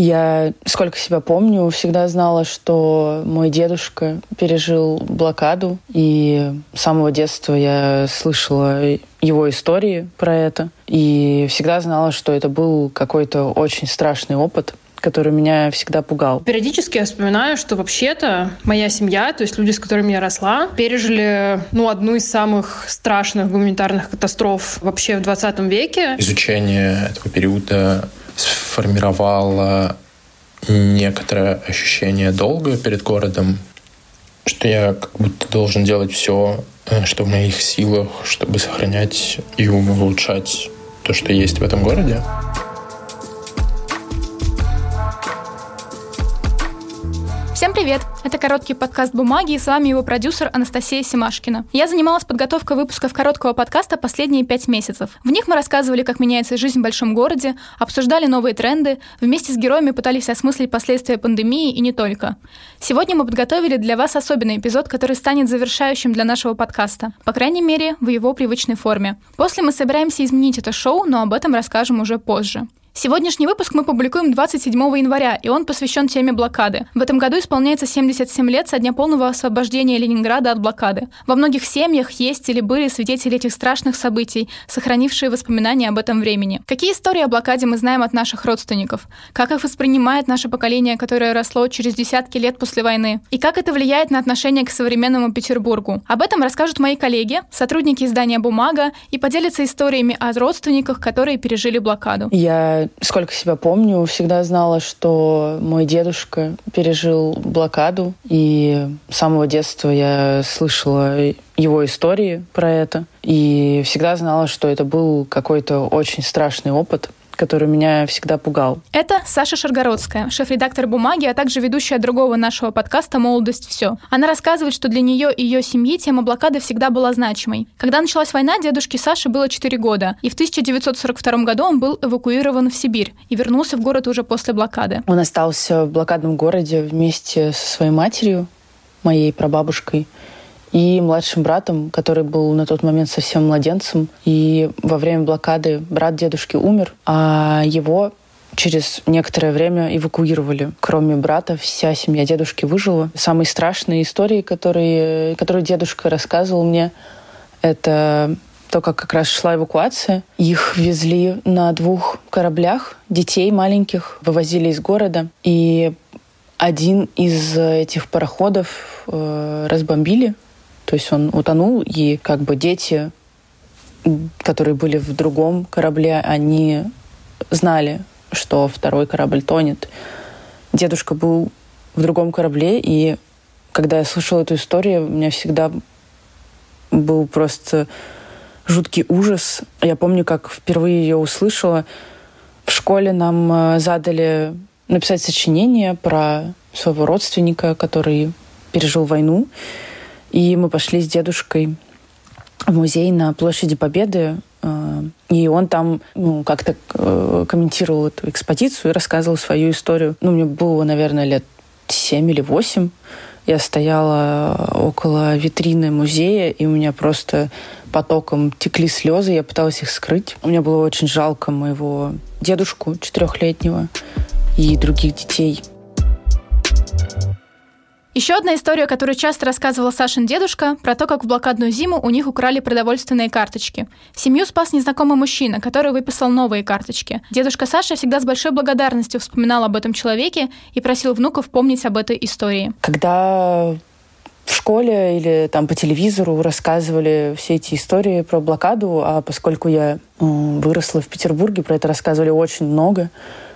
Я, сколько себя помню, всегда знала, что мой дедушка пережил блокаду, и с самого детства я слышала его истории про это, и всегда знала, что это был какой-то очень страшный опыт, который меня всегда пугал. Периодически я вспоминаю, что вообще-то моя семья, то есть люди, с которыми я росла, пережили ну, одну из самых страшных гуманитарных катастроф вообще в 20 веке. Изучение этого периода сформировало некоторое ощущение долга перед городом, что я как будто должен делать все, э, что в моих силах, чтобы сохранять и улучшать то, что есть в этом городе. Всем привет! Это короткий подкаст «Бумаги» и с вами его продюсер Анастасия Семашкина. Я занималась подготовкой выпусков короткого подкаста последние пять месяцев. В них мы рассказывали, как меняется жизнь в большом городе, обсуждали новые тренды, вместе с героями пытались осмыслить последствия пандемии и не только. Сегодня мы подготовили для вас особенный эпизод, который станет завершающим для нашего подкаста. По крайней мере, в его привычной форме. После мы собираемся изменить это шоу, но об этом расскажем уже позже. Сегодняшний выпуск мы публикуем 27 января, и он посвящен теме блокады. В этом году исполняется 77 лет со дня полного освобождения Ленинграда от блокады. Во многих семьях есть или были свидетели этих страшных событий, сохранившие воспоминания об этом времени. Какие истории о блокаде мы знаем от наших родственников? Как их воспринимает наше поколение, которое росло через десятки лет после войны? И как это влияет на отношение к современному Петербургу? Об этом расскажут мои коллеги, сотрудники издания «Бумага» и поделятся историями о родственниках, которые пережили блокаду. Я сколько себя помню, всегда знала, что мой дедушка пережил блокаду, и с самого детства я слышала его истории про это, и всегда знала, что это был какой-то очень страшный опыт который меня всегда пугал. Это Саша Шаргородская, шеф-редактор «Бумаги», а также ведущая другого нашего подкаста «Молодость. Все». Она рассказывает, что для нее и ее семьи тема блокады всегда была значимой. Когда началась война, дедушке Саши было 4 года, и в 1942 году он был эвакуирован в Сибирь и вернулся в город уже после блокады. Он остался в блокадном городе вместе со своей матерью, моей прабабушкой и младшим братом, который был на тот момент совсем младенцем. И во время блокады брат дедушки умер, а его через некоторое время эвакуировали. Кроме брата, вся семья дедушки выжила. Самые страшные истории, которые, которые дедушка рассказывал мне, это то, как как раз шла эвакуация. Их везли на двух кораблях, детей маленьких, вывозили из города. И один из этих пароходов э, разбомбили то есть он утонул, и как бы дети, которые были в другом корабле, они знали, что второй корабль тонет. Дедушка был в другом корабле, и когда я слышала эту историю, у меня всегда был просто жуткий ужас. Я помню, как впервые ее услышала. В школе нам э, задали написать сочинение про своего родственника, который пережил войну. И мы пошли с дедушкой в музей на площади Победы, э, и он там ну, как-то э, комментировал эту экспозицию и рассказывал свою историю. Ну, мне было, наверное, лет семь или восемь. Я стояла около витрины музея, и у меня просто потоком текли слезы, я пыталась их скрыть. Мне было очень жалко моего дедушку четырехлетнего и других детей. Еще одна история, которую часто рассказывала Сашин дедушка, про то, как в блокадную зиму у них украли продовольственные карточки. Семью спас незнакомый мужчина, который выписал новые карточки. Дедушка Саша всегда с большой благодарностью вспоминал об этом человеке и просил внуков помнить об этой истории. Когда в школе или там по телевизору рассказывали все эти истории про блокаду, а поскольку я выросла в Петербурге, про это рассказывали очень много,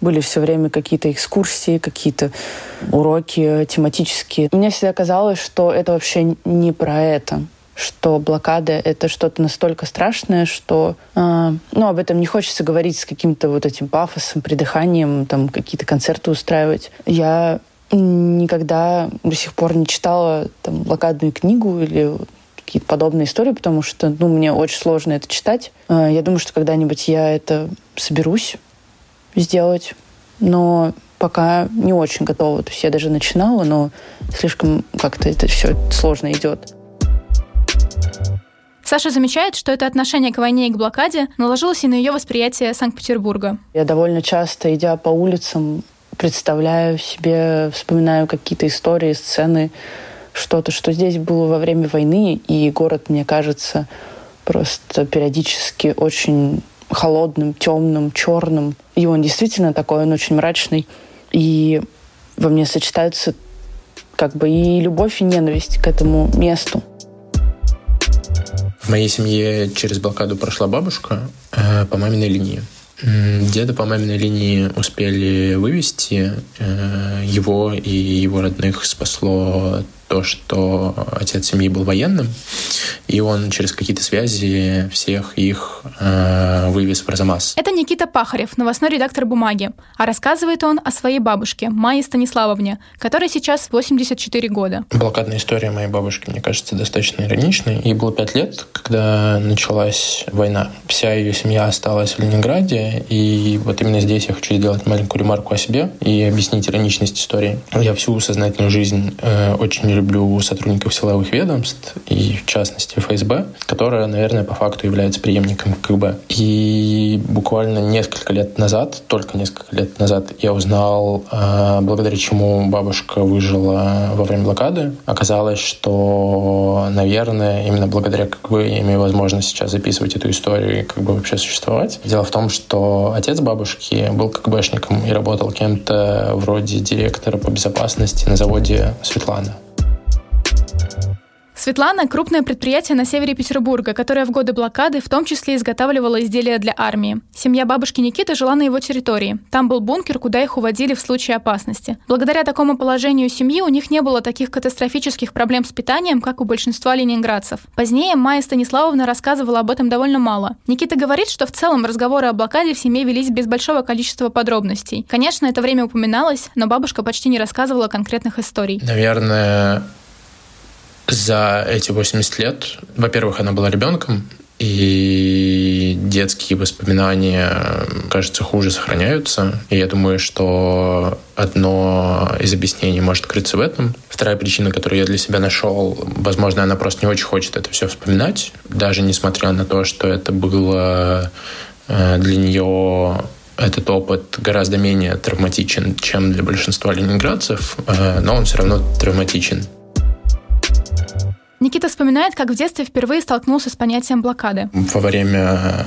были все время какие-то экскурсии, какие-то уроки тематические. Мне всегда казалось, что это вообще не про это что блокада — это что-то настолько страшное, что э, ну, об этом не хочется говорить с каким-то вот этим пафосом, придыханием, там какие-то концерты устраивать. Я никогда до сих пор не читала там, блокадную книгу или какие-то подобные истории, потому что ну, мне очень сложно это читать. Э, я думаю, что когда-нибудь я это соберусь, сделать, но пока не очень готова. То есть я даже начинала, но слишком как-то это все сложно идет. Саша замечает, что это отношение к войне и к блокаде наложилось и на ее восприятие Санкт-Петербурга. Я довольно часто, идя по улицам, представляю себе, вспоминаю какие-то истории, сцены, что-то, что здесь было во время войны, и город, мне кажется, просто периодически очень холодным, темным, черным. И он действительно такой, он очень мрачный. И во мне сочетаются как бы и любовь, и ненависть к этому месту. В моей семье через блокаду прошла бабушка э, по маминой линии. Деда по маминой линии успели вывести. Э, его и его родных спасло то, что отец семьи был военным, и он через какие-то связи всех их э, вывез в Арзамас. Это Никита Пахарев, новостной редактор «Бумаги». А рассказывает он о своей бабушке, Майе Станиславовне, которой сейчас 84 года. Блокадная история моей бабушки, мне кажется, достаточно ироничной. Ей было пять лет, когда началась война. Вся ее семья осталась в Ленинграде, и вот именно здесь я хочу сделать маленькую ремарку о себе и объяснить ироничность истории. Я всю сознательную жизнь э, очень люблю сотрудников силовых ведомств, и в частности ФСБ, которая, наверное, по факту является преемником КГБ. И буквально несколько лет назад, только несколько лет назад, я узнал, а, благодаря чему бабушка выжила во время блокады. Оказалось, что, наверное, именно благодаря КГБ я имею возможность сейчас записывать эту историю и как бы вообще существовать. Дело в том, что отец бабушки был КГБшником и работал кем-то вроде директора по безопасности на заводе Светлана. Светлана – крупное предприятие на севере Петербурга, которое в годы блокады в том числе изготавливало изделия для армии. Семья бабушки Никиты жила на его территории. Там был бункер, куда их уводили в случае опасности. Благодаря такому положению семьи у них не было таких катастрофических проблем с питанием, как у большинства ленинградцев. Позднее Майя Станиславовна рассказывала об этом довольно мало. Никита говорит, что в целом разговоры о блокаде в семье велись без большого количества подробностей. Конечно, это время упоминалось, но бабушка почти не рассказывала конкретных историй. Наверное, за эти 80 лет, во-первых, она была ребенком, и детские воспоминания, кажется, хуже сохраняются. И я думаю, что одно из объяснений может крыться в этом. Вторая причина, которую я для себя нашел, возможно, она просто не очень хочет это все вспоминать, даже несмотря на то, что это было э, для нее этот опыт гораздо менее травматичен, чем для большинства ленинградцев, э, но он все равно травматичен. Никита вспоминает, как в детстве впервые столкнулся с понятием блокады. Во время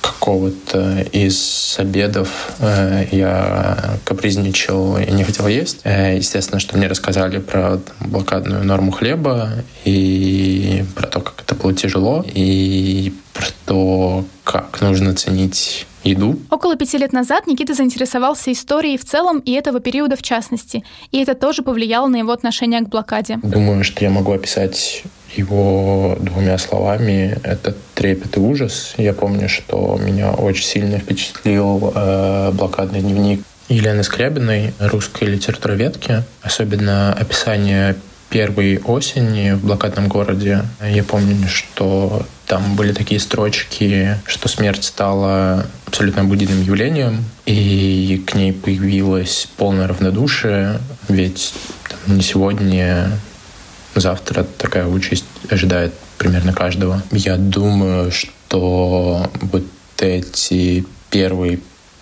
какого-то из обедов э, я капризничал и не хотел есть. Э, естественно, что мне рассказали про там, блокадную норму хлеба и про то, как это было тяжело, и про то, как нужно ценить еду. Около пяти лет назад Никита заинтересовался историей в целом и этого периода в частности. И это тоже повлияло на его отношение к блокаде. Думаю, что я могу описать его двумя словами. Это трепет и ужас. Я помню, что меня очень сильно впечатлил э, блокадный дневник Елены Скрябиной, русской литературоведки. Особенно описание первой осени в блокадном городе. Я помню, что там были такие строчки, что смерть стала абсолютно обыденным явлением, и к ней появилось полное равнодушие, ведь там, не сегодня, завтра такая участь ожидает примерно каждого. Я думаю, что вот эти первые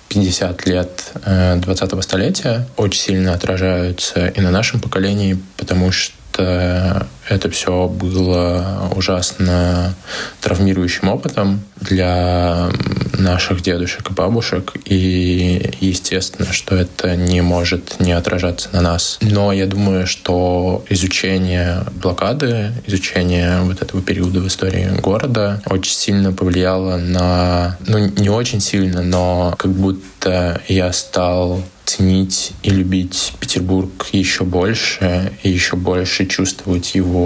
50 лет 20-го э, столетия очень сильно отражаются и на нашем поколении, потому что что это все было ужасно травмирующим опытом для наших дедушек и бабушек, и естественно, что это не может не отражаться на нас. Но я думаю, что изучение блокады, изучение вот этого периода в истории города очень сильно повлияло на... Ну, не очень сильно, но как будто я стал ценить и любить Петербург еще больше, и еще больше чувствовать его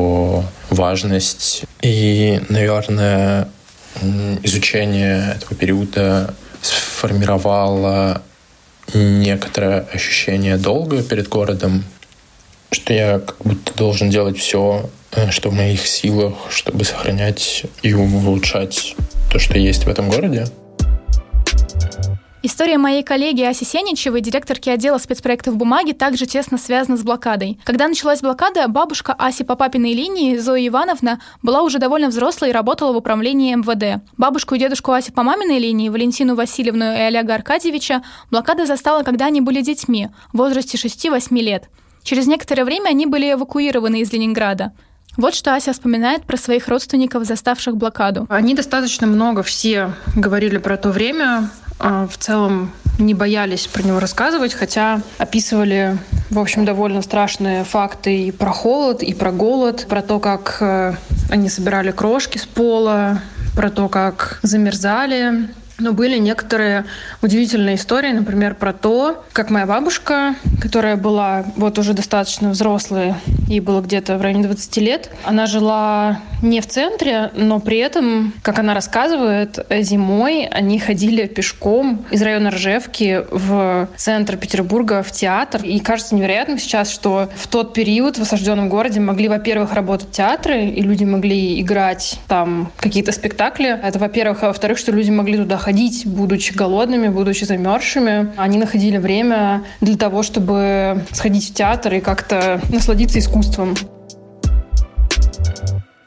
важность. И, наверное, изучение этого периода сформировало некоторое ощущение долга перед городом, что я как будто должен делать все, э, что в моих силах, чтобы сохранять и улучшать то, что есть в этом городе. История моей коллеги Аси Сеничевой, директорки отдела спецпроектов бумаги, также тесно связана с блокадой. Когда началась блокада, бабушка Аси по папиной линии, Зоя Ивановна, была уже довольно взрослой и работала в управлении МВД. Бабушку и дедушку Аси по маминой линии, Валентину Васильевну и Олега Аркадьевича, блокада застала, когда они были детьми, в возрасте 6-8 лет. Через некоторое время они были эвакуированы из Ленинграда. Вот что Ася вспоминает про своих родственников, заставших блокаду. Они достаточно много все говорили про то время. А, в целом не боялись про него рассказывать, хотя описывали, в общем, довольно страшные факты и про холод, и про голод, про то, как э, они собирали крошки с пола, про то, как замерзали, но были некоторые удивительные истории, например, про то, как моя бабушка, которая была вот уже достаточно взрослая, ей было где-то в районе 20 лет, она жила не в центре, но при этом, как она рассказывает, зимой они ходили пешком из района Ржевки в центр Петербурга в театр. И кажется невероятным сейчас, что в тот период в осажденном городе могли, во-первых, работать театры, и люди могли играть там какие-то спектакли. Это, во-первых. А во-вторых, что люди могли туда ходить, будучи голодными, будучи замерзшими. Они находили время для того, чтобы сходить в театр и как-то насладиться искусством.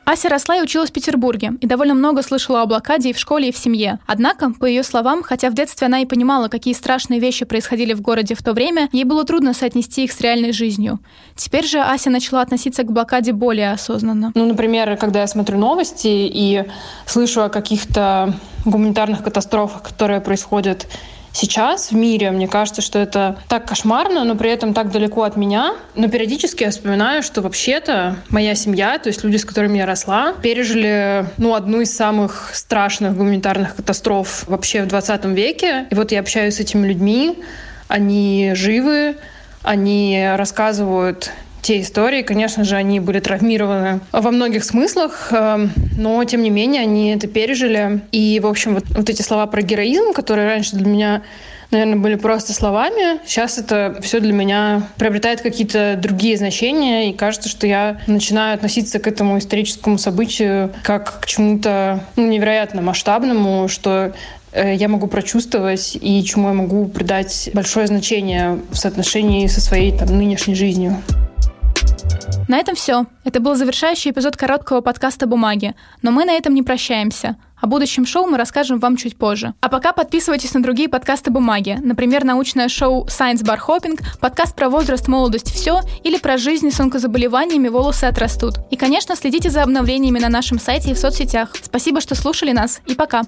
Ася росла и училась в Петербурге, и довольно много слышала о блокаде и в школе, и в семье. Однако, по ее словам, хотя в детстве она и понимала, какие страшные вещи происходили в городе в то время, ей было трудно соотнести их с реальной жизнью. Теперь же Ася начала относиться к блокаде более осознанно. Ну, например, когда я смотрю новости и слышу о каких-то гуманитарных катастрофах, которые происходят сейчас в мире. Мне кажется, что это так кошмарно, но при этом так далеко от меня. Но периодически я вспоминаю, что вообще-то моя семья, то есть люди, с которыми я росла, пережили ну, одну из самых страшных гуманитарных катастроф вообще в 20 веке. И вот я общаюсь с этими людьми, они живы, они рассказывают те истории, конечно же, они были травмированы во многих смыслах, эм, но, тем не менее, они это пережили. И, в общем, вот, вот эти слова про героизм, которые раньше для меня наверное, были просто словами. Сейчас это все для меня приобретает какие-то другие значения, и кажется, что я начинаю относиться к этому историческому событию как к чему-то ну, невероятно масштабному, что э, я могу прочувствовать и чему я могу придать большое значение в соотношении со своей там, нынешней жизнью. На этом все. Это был завершающий эпизод короткого подкаста «Бумаги». Но мы на этом не прощаемся. О будущем шоу мы расскажем вам чуть позже. А пока подписывайтесь на другие подкасты «Бумаги». Например, научное шоу Science Bar Hopping, подкаст про возраст, молодость, все или про жизнь с онкозаболеваниями волосы отрастут. И, конечно, следите за обновлениями на нашем сайте и в соцсетях. Спасибо, что слушали нас, и пока!